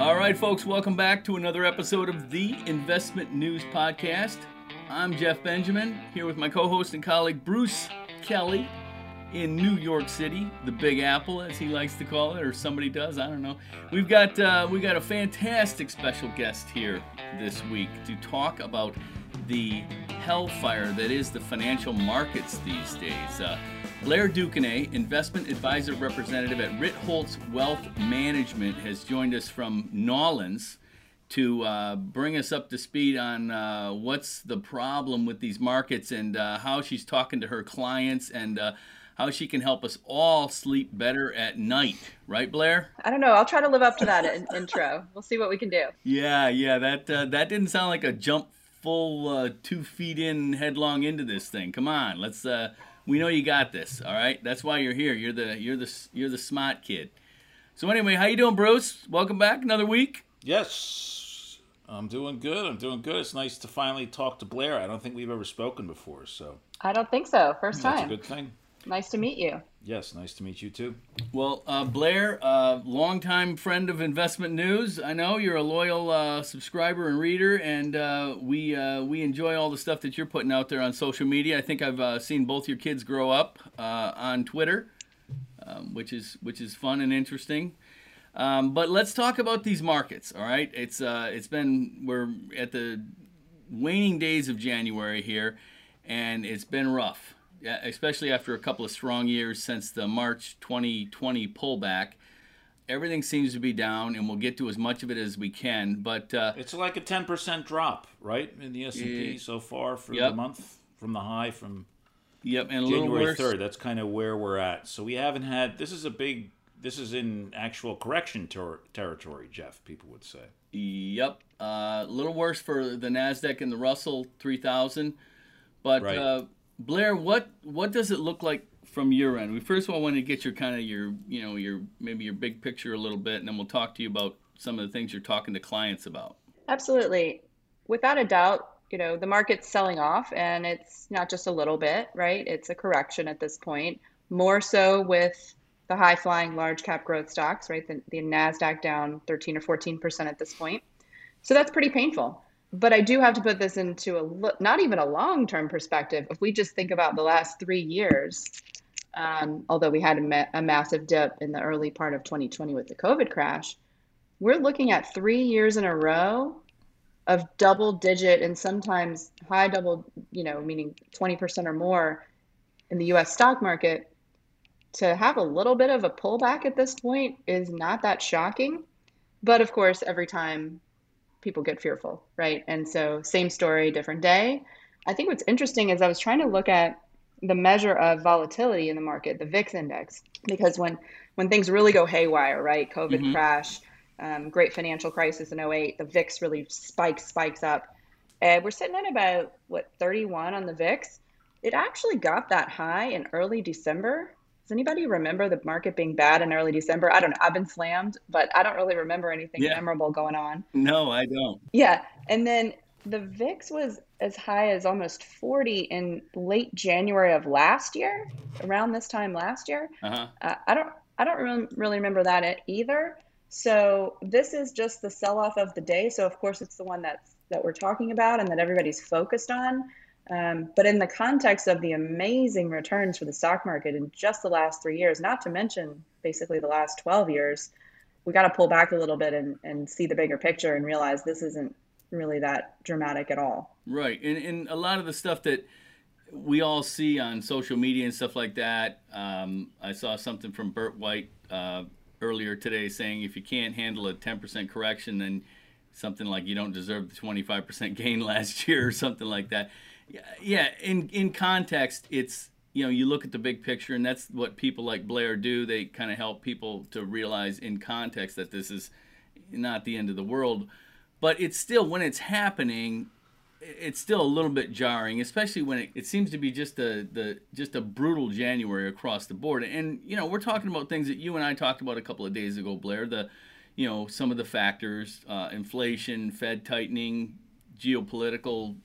All right, folks, welcome back to another episode of the Investment News Podcast. I'm Jeff Benjamin, here with my co host and colleague Bruce Kelly in New York City, the Big Apple, as he likes to call it, or somebody does. I don't know. We've got uh, we got a fantastic special guest here this week to talk about the hellfire that is the financial markets these days. Uh, Blair duQuesnay, investment advisor representative at Ritholtz Wealth Management, has joined us from Nolens to uh, bring us up to speed on uh, what's the problem with these markets and uh, how she's talking to her clients and uh, how she can help us all sleep better at night. Right, Blair? I don't know. I'll try to live up to that in- intro. We'll see what we can do. Yeah, yeah. That uh, that didn't sound like a jump full uh, two feet in headlong into this thing. Come on, let's. We know you got this. All right. That's why you're here. You're the you're the you're the smart kid. So anyway, how you doing, Bruce? Welcome back. Another week. Yes, I'm doing good. I'm doing good. It's nice to finally talk to Blair. I don't think we've ever spoken before, so I don't think so. First time. that's a time. good thing. Nice to meet you. Yes, nice to meet you too. Well, uh, Blair, uh, longtime friend of Investment News. I know you're a loyal uh, subscriber and reader, and uh, we uh, we enjoy all the stuff that you're putting out there on social media. I think I've uh, seen both your kids grow up uh, on Twitter, um, which is which is fun and interesting. Um, but let's talk about these markets. All right, it's uh, it's been we're at the waning days of January here, and it's been rough yeah, especially after a couple of strong years since the March 2020 pullback. Everything seems to be down, and we'll get to as much of it as we can. But uh, It's like a 10% drop, right, in the S&P Yeah. so far for Yep. the month from the high from yep, and January worse. 3rd. That's kind of where we're at. So we haven't had this is a big this is in actual correction ter- territory, Jeff, people would say. Yep, uh, a little worse for the Nasdaq and the Russell 3000. But Right. uh, Blair, what what does it look like from your end? We first of all want to get your kind of your you know your maybe your big picture a little bit, and then we'll talk to you about some of the things you're talking to clients about. Absolutely. Without a doubt, you know, the market's selling off and it's not just a little bit, right? It's a correction at this point, more so with the high flying large cap growth stocks, right? The, the NASDAQ down 13 or 14% at this point. So that's pretty painful. But I do have to put this into a not even a long term perspective. If we just think about the last three years, um, although we had a, ma- a massive dip in the early part of 2020 with the COVID crash, we're looking at three years in a row of double digit and sometimes high double, you know, meaning 20% or more in the US stock market. To have a little bit of a pullback at this point is not that shocking. But of course, every time people get fearful, right? And so, same story, different day. I think what's interesting is I was trying to look at the measure of volatility in the market, the VIX index, because when when things really go haywire, right? COVID Mhm. crash, um, great financial crisis in 08, the VIX really spikes, spikes up. And we're sitting at about, what, 31 on the VIX? It actually got that high in early December. Does anybody remember the market being bad in early December? I don't know. I've been slammed, but I don't really remember anything Yeah. memorable going on. No, I don't. Yeah. And then the VIX was as high as almost 40 in late January of last year, around this time last year. Uh-huh. Uh, I don't I don't really, remember that either. So this is just the sell off of the day. So of course it's the one that's that we're talking about and that everybody's focused on. Um, but in the context of the amazing returns for the stock market in just the last three years, not to mention basically the last 12 years, we got to pull back a little bit and, and see the bigger picture and realize this isn't really that dramatic at all. Right, and and a lot of the stuff that we all see on social media and stuff like that. Um, I saw something from Burt White uh, earlier today saying if you can't handle a 10% correction, then something like you don't deserve the 25% gain last year or something like that. Yeah, in in context, it's you know you look at the big picture, and that's what people like Blair do. They kind of help people to realize in context that this is not the end of the world, but it's still when it's happening it's still a little bit jarring, especially when it, it seems to be just a the just a brutal January across the board. And you know, we're talking about things that you and I talked about a couple of days ago, Blair. The you know some of the factors, uh, inflation, Fed tightening, geopolitical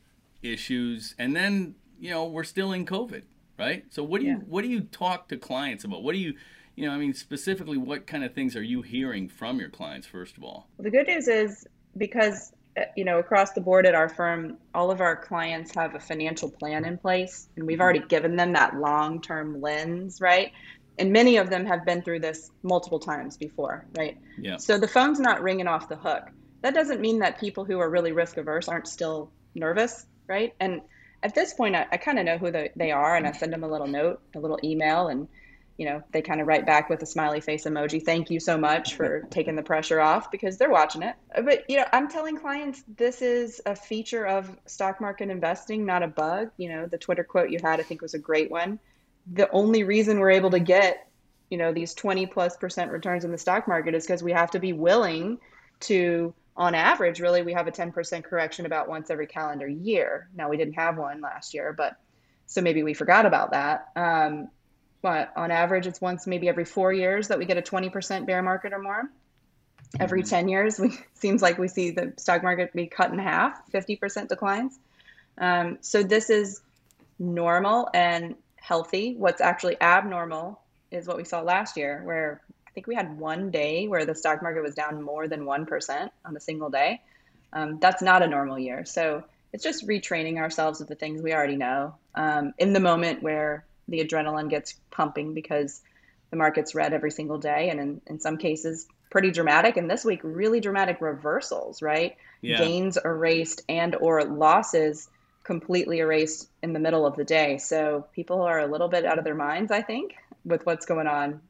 issues, and then you know we're still in COVID, right? So what do you what do you talk to clients about? What do you you know, I mean, specifically, what kind of things are you hearing from your clients, first of all? Well, the good news is because, uh, you know, across the board at our firm, all of our clients have a financial plan in place, and we've already given them that long term lens, right? And many of them have been through this multiple times before, right? Yeah. So the phone's not ringing off the hook. That doesn't mean that people who are really risk averse aren't still nervous, right? And at this point, I, I kind of know who the, they are, and I send them a little note, a little email, and you know they kind of write back with a smiley face emoji. Thank you so much for taking the pressure off because they're watching it. Uh, but you know, I'm telling clients this is a feature of stock market investing, not a bug. You know, the Twitter quote you had, I think, was a great one. The only reason we're able to get you know these 20 plus percent returns in the stock market is because we have to be willing to on average, really, we have a 10% correction about once every calendar year. Now, we didn't have one last year, but so maybe we forgot about that. Um, but on average, it's once maybe every four years that we get a 20% bear market or more. Every mm-hmm. 10 years, we seems like we see the stock market be cut in half, 50% declines. Um, so this is normal and healthy. What's actually abnormal is what we saw last year, where think we had one day where the stock market was down more than 1% on a single day. Um, that's not a normal year. So it's just retraining ourselves with the things we already know um, in the moment where the adrenaline gets pumping because the market's red every single day. And in, in some cases, pretty dramatic. And this week, really dramatic reversals, right? Yeah. Gains erased and or losses completely erased in the middle of the day. So people are a little bit out of their minds, I think, with what's going on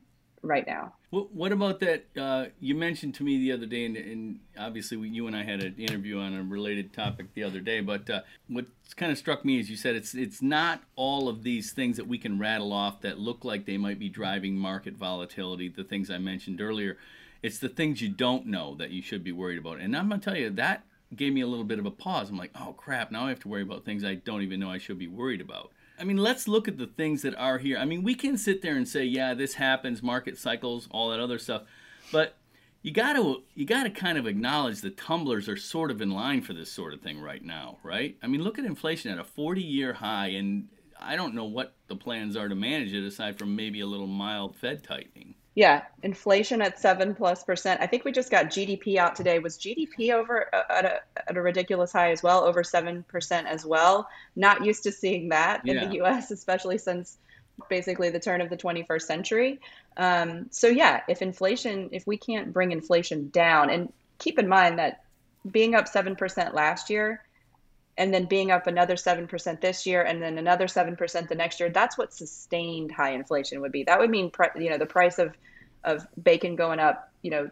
right now. What, what about that? Uh, you mentioned to me the other day, and, and, obviously we, you and I had an interview on a related topic the other day. But uh, what kind of struck me is you said it's it's not all of these things that we can rattle off that look like they might be driving market volatility. The things I mentioned earlier, it's the things you don't know that you should be worried about. And I'm gonna tell you that gave me a little bit of a pause. I'm like, oh crap! Now I have to worry about things I don't even know I should be worried about. I mean, let's look at the things that are here. I mean, we can sit there and say, yeah, this happens, market cycles, all that other stuff, but you got to you got to kind of acknowledge the tumblers are sort of in line for this sort of thing right now, right? I mean, look at inflation at a 40-year high, and I don't know what the plans are to manage it aside from maybe a little mild Fed tightening. Yeah, inflation at seven plus percent. I think we just got GDP out today. Was GDP over uh, at a, at a ridiculous high as well, over seven percent as well? Not used to seeing that in the U.S., especially since basically the turn of the 21st century. Um, so yeah, if inflation, if we can't bring inflation down, and keep in mind that being up seven percent last year and then being up another 7% this year and then another 7% the next year that's what sustained high inflation would be. That would mean you know the price of of bacon going up you know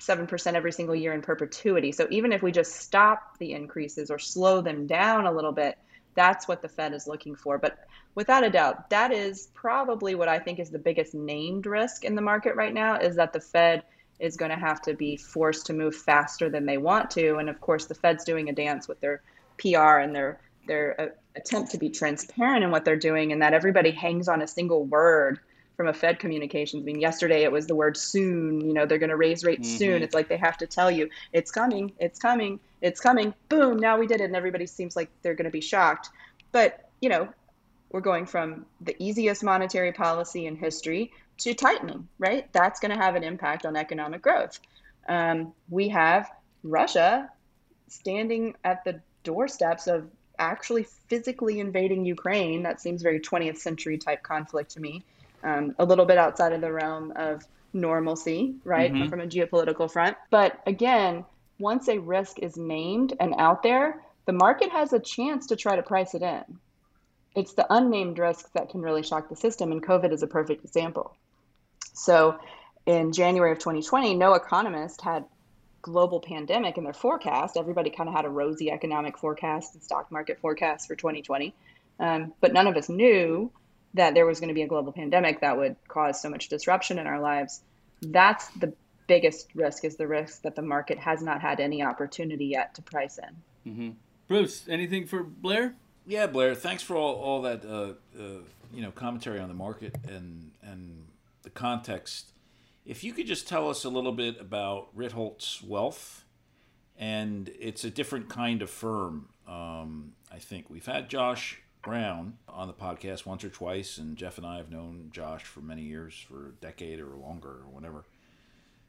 7% every single year in perpetuity. So even if we just stop the increases or slow them down a little bit that's what the fed is looking for. But without a doubt that is probably what i think is the biggest named risk in the market right now is that the fed is going to have to be forced to move faster than they want to. And of course the fed's doing a dance with their PR and their their uh, attempt to be transparent in what they're doing, and that everybody hangs on a single word from a Fed communications. I mean, yesterday it was the word soon. You know, they're going to raise rates mm-hmm. soon. It's like they have to tell you it's coming, it's coming, it's coming. Boom! Now we did it, and everybody seems like they're going to be shocked. But you know, we're going from the easiest monetary policy in history to tightening. Right? That's going to have an impact on economic growth. Um, we have Russia standing at the doorsteps of actually physically invading Ukraine. That seems very 20th century type conflict to me. Um, a little bit outside of the realm of normalcy, right, mm-hmm. from a geopolitical front. But again, once a risk is named and out there, the market has a chance to try to price it in. It's the unnamed risks that can really shock the system, and COVID is a perfect example. So, in January of 2020, no economist had global pandemic in their forecast. Everybody kind of had a rosy economic forecast and stock market forecast for 2020. Um, but none of us knew that there was going to be a global pandemic that would cause so much disruption in our lives. That's the biggest risk is the risk that the market has not had any opportunity yet to price in. Mm-hmm. Bruce, anything for Blair? Yeah, Blair. Thanks for all, all that uh, uh, you know commentary on the market and and the context if you could just tell us a little bit about Ritholtz Wealth, and it's a different kind of firm. Um, I think we've had Josh Brown on the podcast once or twice, and Jeff and I have known Josh for many years, for a decade or longer, or whatever,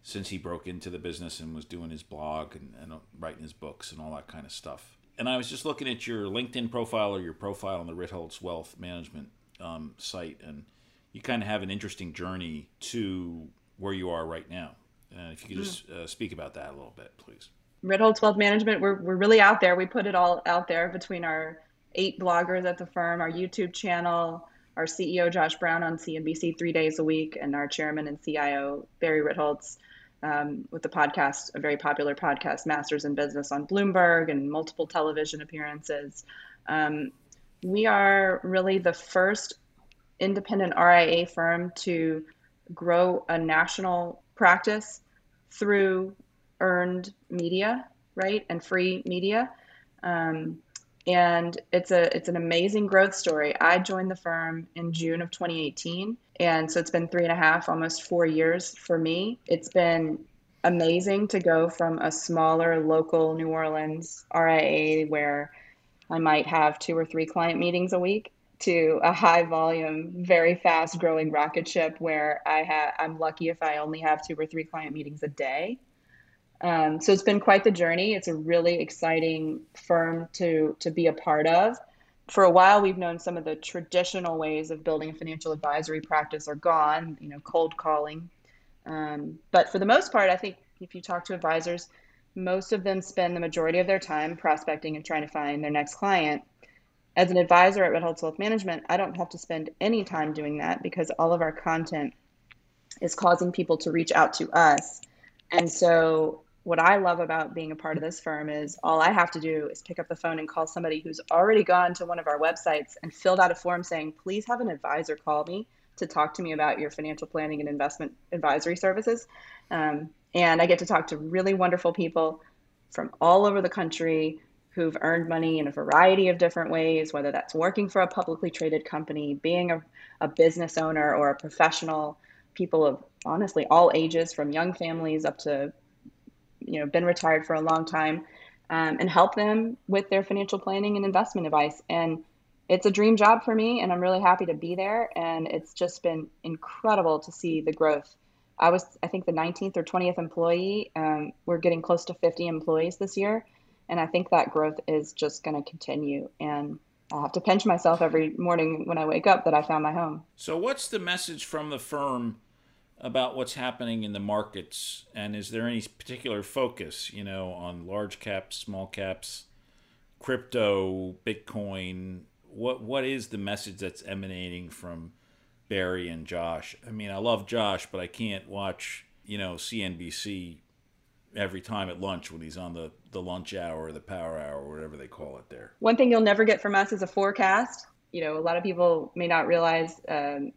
since he broke into the business and was doing his blog and, and writing his books and all that kind of stuff. And I was just looking at your LinkedIn profile or your profile on the Ritholtz Wealth Management um, site, and you kind of have an interesting journey to where you are right now. And if you could just uh, speak about that a little bit, please. Ritholtz Wealth Management, we're, we're really out there. We put it all out there between our eight bloggers at the firm, our YouTube channel, our CEO, Josh Brown, on CNBC three days a week, and our chairman and CIO, Barry Ritholtz, um, with the podcast, a very popular podcast, Masters in Business on Bloomberg, and multiple television appearances. Um, we are really the first independent RIA firm to grow a national practice through earned media, right, and free media. Um, and it's a it's an amazing growth story. I joined the firm in June of 2018, and so it's been three and a half, almost four years for me. It's been amazing to go from a smaller local New Orleans RIA where I might have two or three client meetings a week to a high volume, very fast growing rocket ship where I have I'm lucky if I only have two or three client meetings a day. Um, so it's been quite the journey. It's a really exciting firm to to be a part of. For a while, we've known some of the traditional ways of building a financial advisory practice are gone. You know, cold calling. Um, but for the most part, I think if you talk to advisors, most of them spend the majority of their time prospecting and trying to find their next client as an advisor at Red Ritholtz Wealth Management, I don't have to spend any time doing that because all of our content is causing people to reach out to us. And so, what I love about being a part of this firm is all I have to do is pick up the phone and call somebody who's already gone to one of our websites and filled out a form saying, please have an advisor call me to talk to me about your financial planning and investment advisory services. Um, and I get to talk to really wonderful people from all over the country who've earned money in a variety of different ways, whether that's working for a publicly traded company, being a, a business owner or a professional, people of honestly all ages, from young families up to, you know, been retired for a long time, um, and help them with their financial planning and investment advice. And it's a dream job for me, and I'm really happy to be there. And it's just been incredible to see the growth. I was, I think, the 19th or 20th employee. Um, we're getting close to 50 employees this year and I think that growth is just going to continue. And I have to pinch myself every morning when I wake up that I found my home. So, what's the message from the firm about what's happening in the markets? And is there any particular focus, you know, on large caps, small caps, crypto, Bitcoin? What What is the message that's emanating from Barry and Josh? I mean, I love Josh, but I can't watch, you know, CNBC every time at lunch when he's on the, the lunch hour or the power hour or whatever they call it there. One thing you'll never get from us is a forecast. You know, a lot of people may not realize um,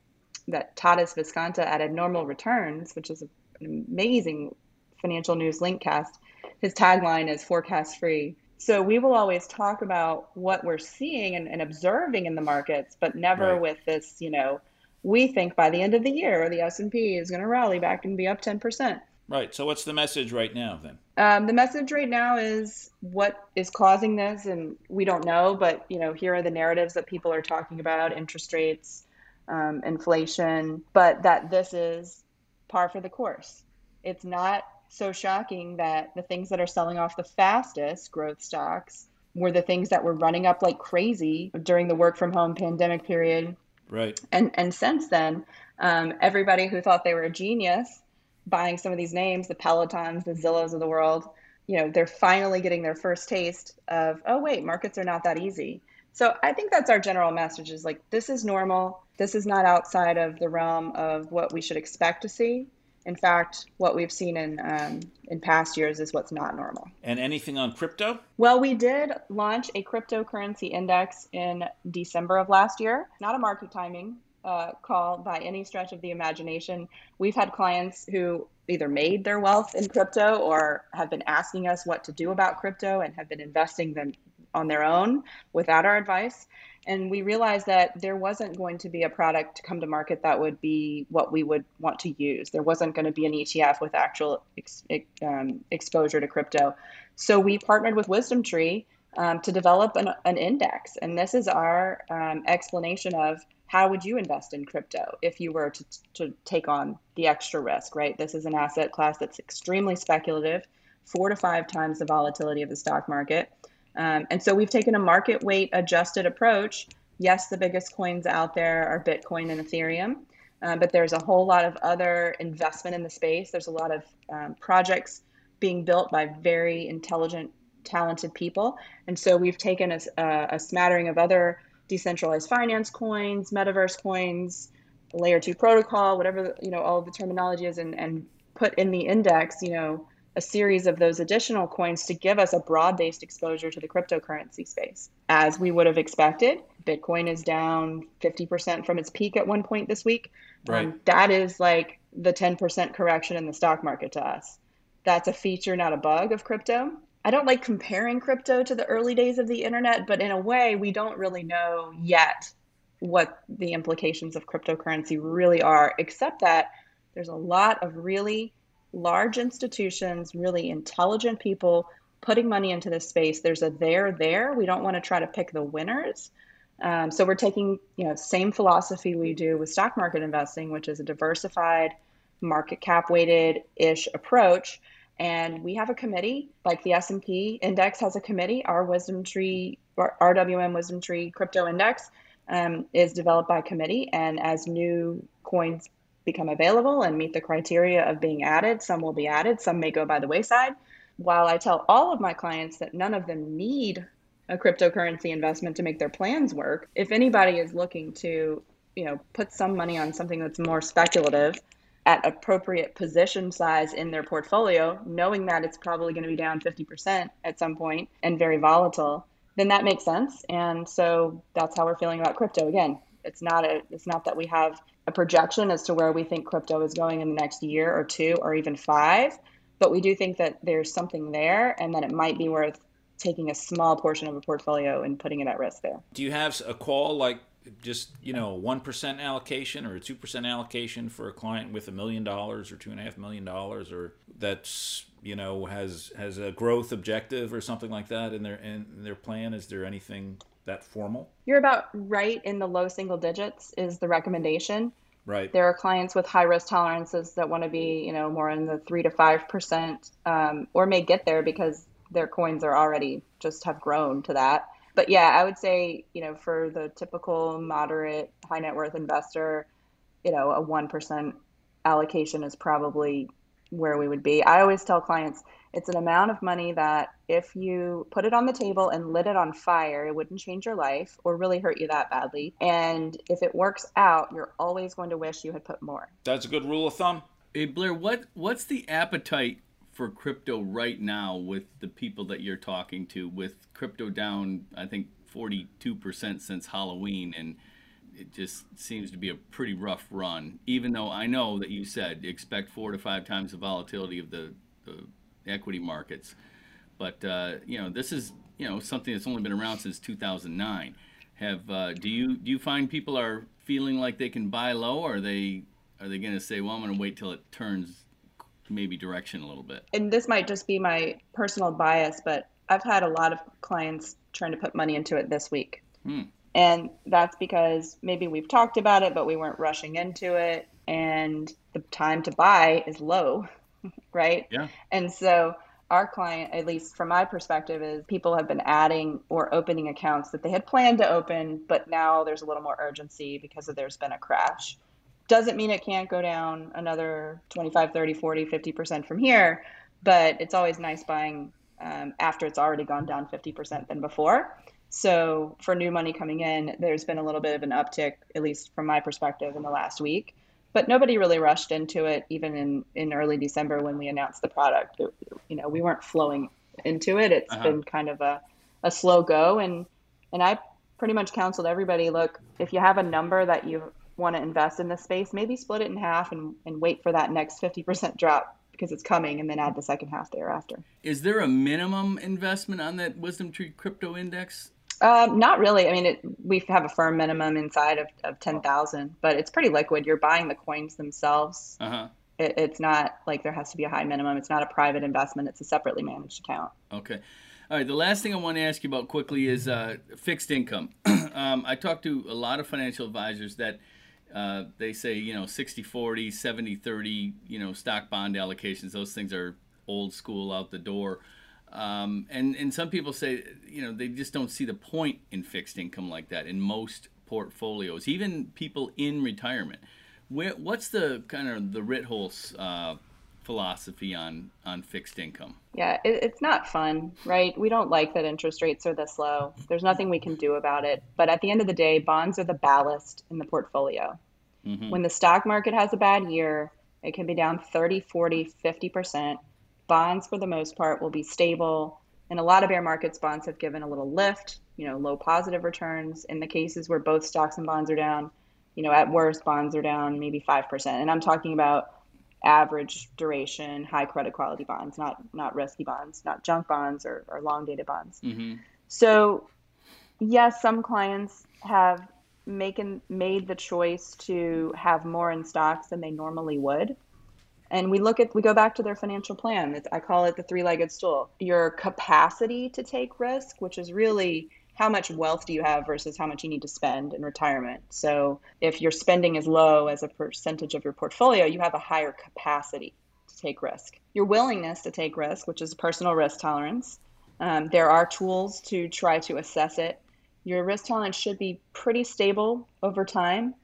that Tadas Viskanta at Abnormal Returns, which is an amazing financial news link cast, his tagline is forecast free. So we will always talk about what we're seeing and, and observing in the markets, but never right. with this, you know, we think by the end of the year the S&P is going to rally back and be up 10%. Right. So, what's the message right now then? Um, the message right now is what is causing this, and we don't know. But you know, here are the narratives that people are talking about: interest rates, um, inflation. But that this is par for the course. It's not so shocking that the things that are selling off the fastest, growth stocks, were the things that were running up like crazy during the work from home pandemic period. Right. And and since then, um, everybody who thought they were a genius buying some of these names, the Pelotons, the Zillows of the world, you know, they're finally getting their first taste of, oh, wait, markets are not that easy. So I think that's our general message is like, this is normal. This is not outside of the realm of what we should expect to see. In fact, what we've seen in um, in past years is what's not normal. And anything on crypto? Well, we did launch a cryptocurrency index in December of last year. Not a market timing uh, call by any stretch of the imagination. We've had clients who either made their wealth in crypto or have been asking us what to do about crypto and have been investing them on their own without our advice. And we realized that there wasn't going to be a product to come to market that would be what we would want to use. There wasn't going to be an ETF with actual ex- um, exposure to crypto. So we partnered with WisdomTree um, to develop an, an, index. And this is our um, explanation of how would you invest in crypto if you were to, to take on the extra risk, right? This is an asset class that's extremely speculative, four to five times the volatility of the stock market. Um, and so we've taken a market weight adjusted approach. Yes, the biggest coins out there are Bitcoin and Ethereum, uh, but there's a whole lot of other investment in the space. There's a lot of um, projects being built by very intelligent, talented people. And so we've taken a, a smattering of other decentralized finance coins, metaverse coins, layer two protocol, whatever you know all of the terminology is, and, and put in the index, you know, a series of those additional coins to give us a broad-based exposure to the cryptocurrency space. As we would have expected, Bitcoin is down 50% from its peak at one point this week. Right. Um, that is like the 10% correction in the stock market to us. That's a feature, not a bug of crypto. I don't like comparing crypto to the early days of the internet, but in a way, we don't really know yet what the implications of cryptocurrency really are, except that there's a lot of really large institutions, really intelligent people putting money into this space. There's a there there. We don't want to try to pick the winners. Um, so we're taking, you know, same philosophy we do with stock market investing, which is a diversified, market cap weighted ish approach and we have a committee like the s&p index has a committee. Our wisdom tree rwm wisdom tree crypto index um, is developed by committee. And as new coins become available and meet the criteria of being added some will be added some may go by the wayside. While i tell all of my clients that none of them need a cryptocurrency investment to make their plans work if anybody is looking to you know put some money on something that's more speculative at appropriate position size in their portfolio, knowing that it's probably going to be down 50% at some point and very volatile, then that makes sense. And so that's how we're feeling about crypto. Again, it's not a it's not that we have a projection as to where we think crypto is going in the next year or two or even five, but we do think that there's something there and that it might be worth taking a small portion of a portfolio and putting it at risk there. Do you have a call like just you know one percent allocation or a two percent allocation for a client with a million dollars or two and a half million dollars or that's you know has has a growth objective or something like that in their in their plan is there anything that formal? You're about right in the low single digits is the recommendation. Right. There are clients with high risk tolerances that want to be you know more in the three to five percent um, or may get there because their coins are already just have grown to that but yeah, I would say, you know, for the typical moderate high net worth investor, you know, a 1% allocation is probably where we would be. I always tell clients it's an amount of money that if you put it on the table and lit it on fire, it wouldn't change your life or really hurt you that badly. And if it works out, you're always going to wish you had put more. That's a good rule of thumb. Hey Blair, what what's the appetite for crypto right now with the people that you're talking to with crypto down i think 42% since halloween and it just seems to be a pretty rough run. Even though i know that you said expect four to five times the volatility of the, the equity markets. But uh, you know this is you know something that's only been around since 2009 have uh, do you do you find people are feeling like they can buy low or are they are they going to say well i'm going to wait till it turns maybe direction a little bit. And this might just be my personal bias, but I've had a lot of clients trying to put money into it this week. Hmm. And that's because maybe we've talked about it, but we weren't rushing into it. And the time to buy is low, right? Yeah. And so our client, at least from my perspective, is people have been adding or opening accounts that they had planned to open, but now there's a little more urgency because of there's been a crash doesn't mean it can't go down another 25 30 40 50% from here but it's always nice buying um, after it's already gone down 50% than before. So for new money coming in there's been a little bit of an uptick at least from my perspective in the last week. But nobody really rushed into it even in, in early december when we announced the product. It, you know we weren't flowing into it. It's uh-huh. been kind of a, a slow go. And and i pretty much counseled everybody look if you have a number that you want to invest in this space, maybe split it in half and, and wait for that next 50% drop because it's coming and then add the second half thereafter. Is there a minimum investment on that WisdomTree crypto index? Um, not really. I mean, it, we have a firm minimum inside of, of 10,000, but it's pretty liquid. You're buying the coins themselves. Uh-huh. It, it's not like there has to be a high minimum. It's not a private investment. It's a separately managed account. Okay. All right, the last thing I want to ask you about quickly is uh, fixed income. um, I talked to a lot of financial advisors that uh, they say, you know, 60 40, 70 30, you know, stock bond allocations, those things are old school out the door. Um, and, and some people say, you know, they just don't see the point in fixed income like that in most portfolios, even people in retirement. Where, what's the kind of the Ritholtz uh, philosophy on on fixed income? Yeah, it, it's not fun, right? We don't like that interest rates are this low. There's nothing we can do about it. But at the end of the day, bonds are the ballast in the portfolio. Mm-hmm. When the stock market has a bad year, it can be down 30, 40, 50%. Bonds, for the most part, will be stable. In a lot of bear markets, bonds have given a little lift, you know, low positive returns. In the cases where both stocks and bonds are down, you know, at worst, bonds are down maybe 5%. And I'm talking about average duration, high credit quality bonds, not not risky bonds, not junk bonds or, or long dated bonds. Mm-hmm. So, yes, some clients have making made the choice to have more in stocks than they normally would. And we look at we go back to their financial plan. It's, I call it the three-legged stool. Your capacity to take risk, which is really how much wealth do you have versus how much you need to spend in retirement. So if your spending is low as a percentage of your portfolio, you have a higher capacity to take risk. Your willingness to take risk, which is personal risk tolerance, um, there are tools to try to assess it. Your risk tolerance should be pretty stable over time,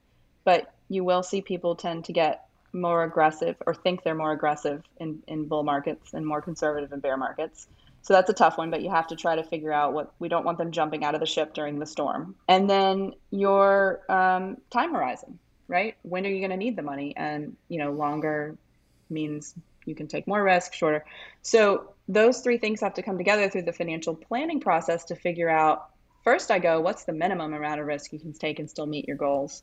but you will see people tend to get more aggressive or think they're more aggressive in, in bull markets and more conservative in bear markets. So that's a tough one, but you have to try to figure out what we don't want them jumping out of the ship during the storm. And then your um, time horizon, right? When are you going to need the money? And, you know, longer means you can take more risk, shorter. So those three things have to come together through the financial planning process to figure out first, I go, what's the minimum amount of risk you can take and still meet your goals?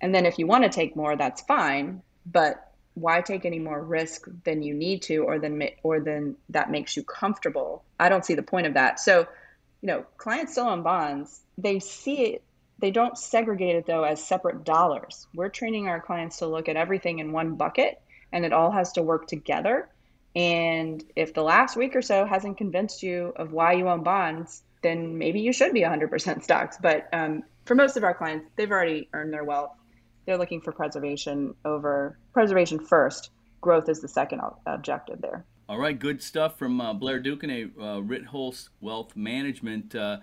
And then if you want to take more, that's fine. But why take any more risk than you need to or than or than that makes you comfortable? I don't see the point of that. So you know clients still own bonds. They see it they don't segregate it though as separate dollars. We're training our clients to look at everything in one bucket and it all has to work together. And if the last week or so hasn't convinced you of why you own bonds then maybe you should be 100% stocks but um, for most of our clients they've already earned their wealth they're looking for preservation over preservation first. Growth is the second objective there. All right, good stuff from uh, Blair duQuesnay, uh, Ritholtz Wealth Management. Uh,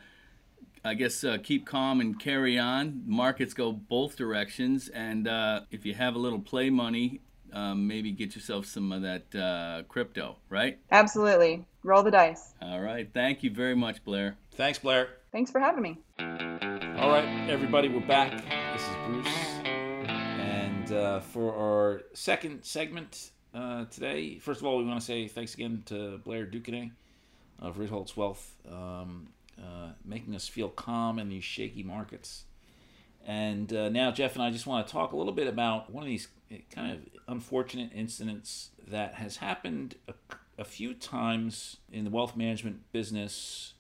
I guess uh, keep calm and carry on. Markets go both directions, and uh, if you have a little play money, um, maybe get yourself some of that uh, crypto, right? Absolutely. Roll the dice. All right. Thank you very much, Blair. Thanks, Blair. Thanks for having me. All right, everybody, we're back. This is Bruce uh, for our second segment uh, today, first of all, we want to say thanks again to Blair duQuesnay of Ritholtz Wealth, um, uh, making us feel calm in these shaky markets. And uh, now, Jeff and I just want to talk a little bit about one of these uh, kind of unfortunate incidents that has happened a, a few times in the wealth management business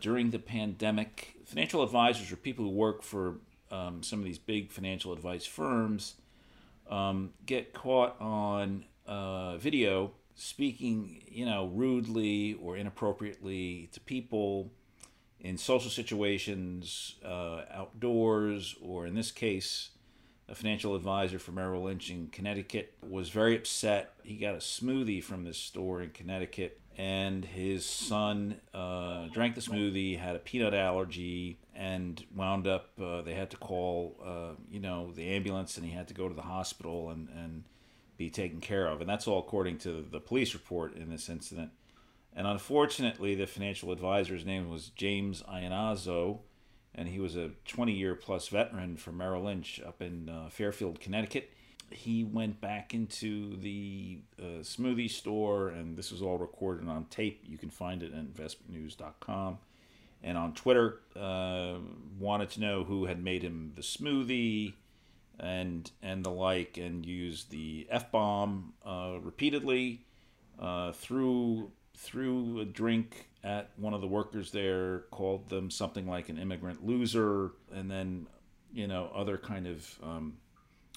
during the pandemic. Financial advisors or people who work for um, some of these big financial advice firms um, get caught on uh, video speaking, you know, rudely or inappropriately to people in social situations, uh, outdoors, or in this case, a financial advisor for Merrill Lynch in Connecticut was very upset. He got a smoothie from this store in Connecticut, and his son uh, drank the smoothie, had a peanut allergy, and wound up uh, they had to call uh, you know the ambulance and he had to go to the hospital and, and be taken care of. And that's all according to the police report in this incident. And unfortunately the financial advisor's name was james Iannazzo and he was a 20 year plus veteran from merrill lynch up in uh, fairfield connecticut. He went back into the uh, smoothie store and this was all recorded on tape. You can find it at investmentnews.com and on Twitter uh, wanted to know who had made him the smoothie and and the like, and used the f bomb uh, repeatedly. Uh, threw threw a drink at one of the workers there, called them something like an immigrant loser, and then you know other kind of um,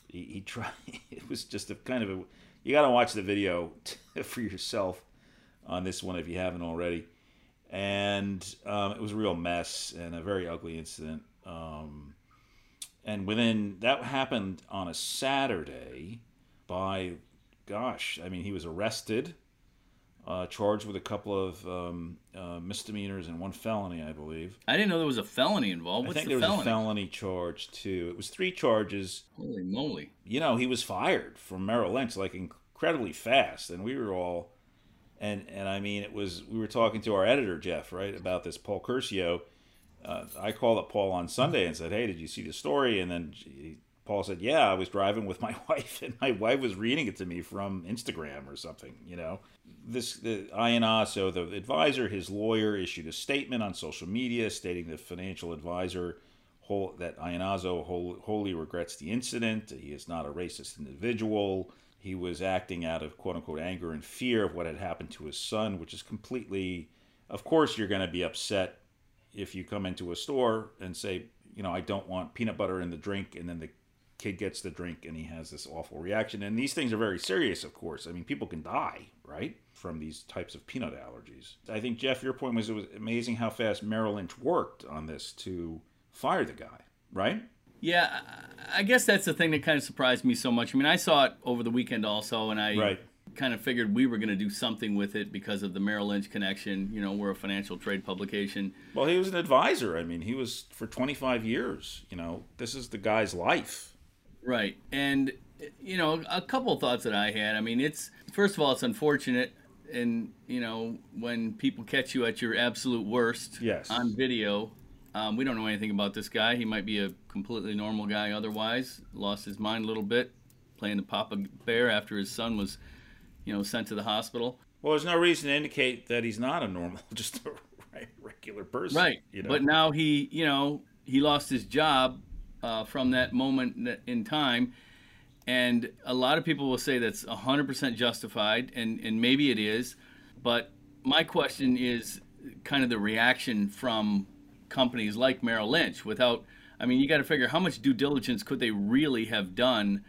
he, he tried. It was just a kind of a you got to watch the video for yourself on this one if you haven't already and um, it was a real mess and a very ugly incident. Um, and within that happened on a Saturday by, gosh, I mean, he was arrested, uh, charged with a couple of um, uh, misdemeanors and one felony, I believe. I didn't know there was a felony involved. What's I think the there felony? was a felony charge too. It was three charges. Holy moly! You know, he was fired from Merrill Lynch like incredibly fast, and we were all, and and I mean, it was we were talking to our editor Jeff right about this Paul Curcio. Uh, I called up Paul on Sunday and said, "Hey, did you see the story?" And then he, Paul said, "Yeah, I was driving with my wife, and my wife was reading it to me from Instagram or something." You know, this the INA, so the advisor, his lawyer, issued a statement on social media stating the financial advisor whole, that Iannazzo whole, wholly regrets the incident. He is not a racist individual. He was acting out of quote unquote anger and fear of what had happened to his son, which is completely. Of course, you're going to be upset if you come into a store and say, you know, I don't want peanut butter in the drink, and then the kid gets the drink and he has this awful reaction. And these things are very serious, of course. I mean, people can die, right, from these types of peanut allergies. I think, Jeff, your point was it was amazing how fast Merrill Lynch worked on this to fire the guy, right? Yeah, I guess that's the thing that kind of surprised me so much. I mean, I saw it over the weekend also, and I Right. kind of figured we were going to do something with it because of the Merrill Lynch connection. You know, we're a financial trade publication. Well, he was an advisor. I mean, he was for 25 years. You know, this is the guy's life. Right. And, you know, a couple of thoughts that I had. I mean, it's, first of all, it's unfortunate. And, you know, when people catch you at your absolute worst Yes. on video, um, we don't know anything about this guy. He might be a completely normal guy otherwise, lost his mind a little bit playing the Papa Bear after his son was, you know, sent to the hospital. Well, there's no reason to indicate that he's not a normal, just a regular person. Right. You know? But now he, you know, he lost his job uh, from that moment in time. And a lot of people will say that's 100% justified, and, and maybe it is. But my question is kind of the reaction from companies like Merrill Lynch without, I mean, you got to figure how much due diligence could they really have done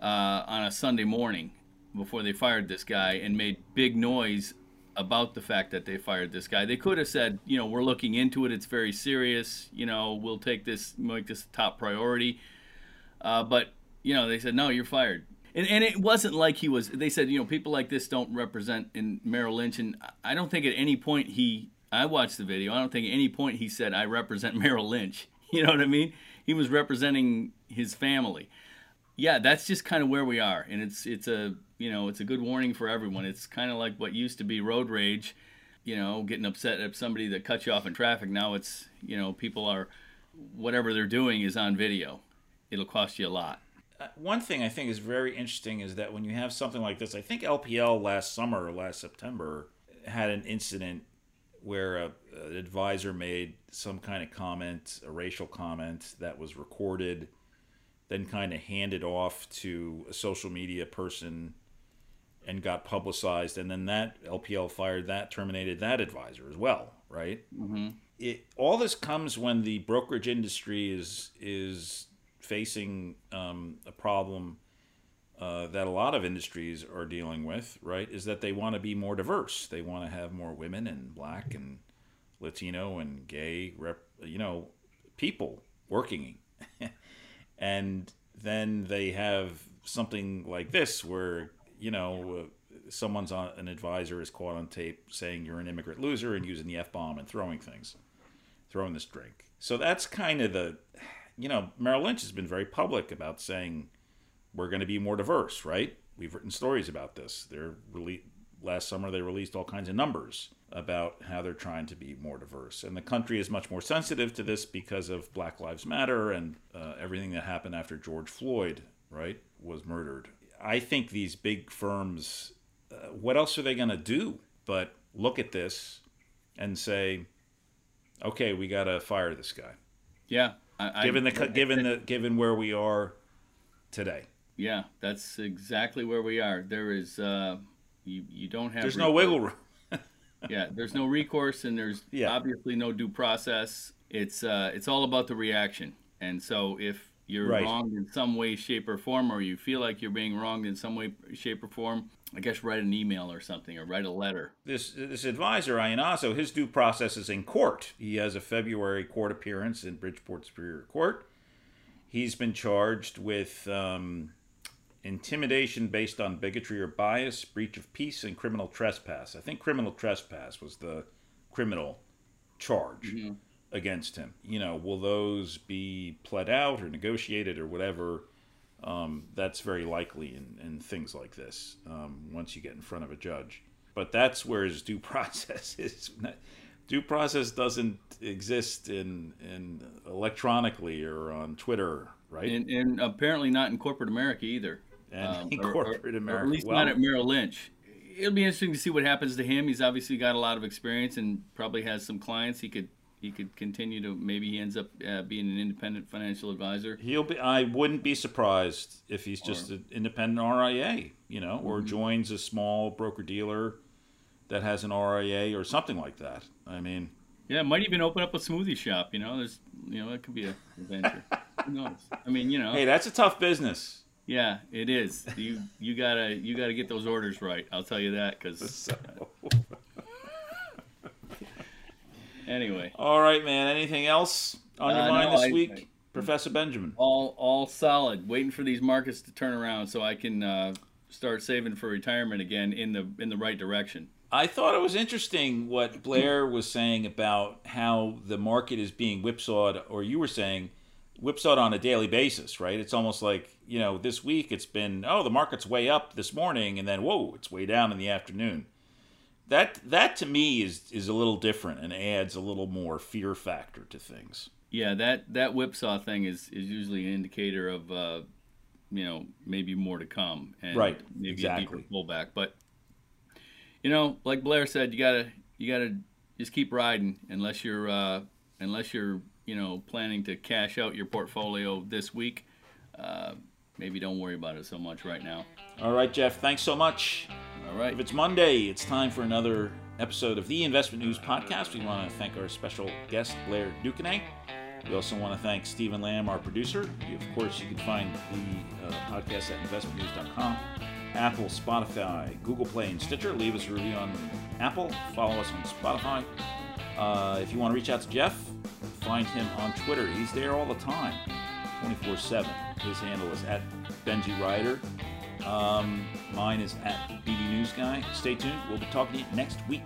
uh, on a Sunday morning before they fired this guy and made big noise about the fact that they fired this guy. They could have said, you know, we're looking into it. It's very serious. You know, we'll take this, make this top priority. Uh, but you know, they said, no, you're fired. And, and it wasn't like he was. They said, you know, people like this don't represent in Merrill Lynch. And I don't think at any point he. I watched the video. I don't think at any point he said, I represent Merrill Lynch. You know what I mean? He was representing his family. Yeah, that's just kind of where we are, and it's it's a you know it's a good warning for everyone. It's kind of like what used to be road rage, you know, getting upset at somebody that cuts you off in traffic. Now it's you know people are whatever they're doing is on video. It'll cost you a lot. Uh, one thing I think is very interesting is that when you have something like this, I think LPL last summer last September had an incident where a, an advisor made some kind of comment, a racial comment that was recorded, then kind of handed off to a social media person and got publicized, and then that LPL fired that, terminated that advisor as well, right? Mm-hmm. It all this comes when the brokerage industry is is facing um, a problem uh, that a lot of industries are dealing with, right? Is that they want to be more diverse. They want to have more women and black and Latino and gay, rep, you know, people working. and then they have something like this where, you know, uh, someone's on an advisor is caught on tape saying you're an immigrant loser and using the F bomb and throwing things, throwing this drink. So that's kind of the, you know, Merrill Lynch has been very public about saying we're going to be more diverse, right? We've written stories about this. They're rele- last summer they released all kinds of numbers about how they're trying to be more diverse, and the country is much more sensitive to this because of Black Lives Matter and uh, everything that happened after George Floyd, right, was murdered. I think these big firms, uh, what else are they going to do but look at this and say, okay, we got to fire this guy, Yeah. I, given I, the given the given where we are today. Yeah, that's exactly where we are. There is uh, you you don't have There's no wiggle room. Yeah, there's no recourse and there's Yeah. obviously no due process. It's uh, it's all about the reaction. And so if you're Right. wronged in some way, shape, or form, or you feel like you're being wronged in some way, shape, or form, I guess write an email or something or write a letter. This this advisor Iannazzo, his due process is in court. He has a February court appearance in Bridgeport Superior Court. He's been charged with um, intimidation based on bigotry or bias, breach of peace, and criminal trespass. I think criminal trespass was the criminal charge mm-hmm. against him. You know, will those be pled out or negotiated or whatever? Um, that's very likely in, in things like this um, once you get in front of a judge. But that's where his due process is. due process doesn't exist in in electronically or on Twitter, right? And, and apparently not in corporate America either. And um, corporate or, America, or at least well, not at Merrill Lynch. It'll be interesting to see what happens to him. He's obviously got a lot of experience and probably has some clients he could he could continue to maybe he ends up uh, being an independent financial advisor. He'll be. I wouldn't be surprised if he's just or, an independent RIA, you know, or mm-hmm. joins a small broker dealer that has an RIA or something like that. I mean, yeah, might even open up a smoothie shop. You know, there's you know that could be a venture. Who knows? I mean, you know. Hey, that's a tough business. Yeah, it is. You you gotta you gotta get those orders right. I'll tell you that because. So. Anyway. All right, man. Anything else on your uh, mind no, this I, week, I, Professor Benjamin? All all solid. Waiting for these markets to turn around so I can uh, start saving for retirement again in the in the right direction. I thought it was interesting what Blair was saying about how the market is being whipsawed, or you were saying whipsawed on a daily basis, right? It's almost like, you know, this week it's been, oh, the market's way up this morning, and then, whoa, it's way down in the afternoon that that to me is is a little different and adds a little more fear factor to things. Yeah, that that whipsaw thing is is usually an indicator of uh, you know maybe more to come and right maybe exactly. a deeper pullback. But you know, like Blair said, you gotta you gotta just keep riding unless you're uh, unless you're you know planning to cash out your portfolio this week. Uh, maybe don't worry about it so much right now. All right, Jeff. Thanks so much. All right. If it's Monday, it's time for another episode of the Investment News Podcast. We want to thank our special guest, Blair duQuesnay. We also want to thank Stephen Lamb, our producer. of course, you can find the uh, podcast at investmentnews.com, Apple, Spotify, Google Play, and Stitcher. Leave us a review on Apple. Follow us on Spotify. Uh, if you want to reach out to Jeff, find him on Twitter. He's there all the time, 24 7. His handle is at Benji Writer. Um, mine is at BD News Guy. Stay tuned. We'll be talking to you next week.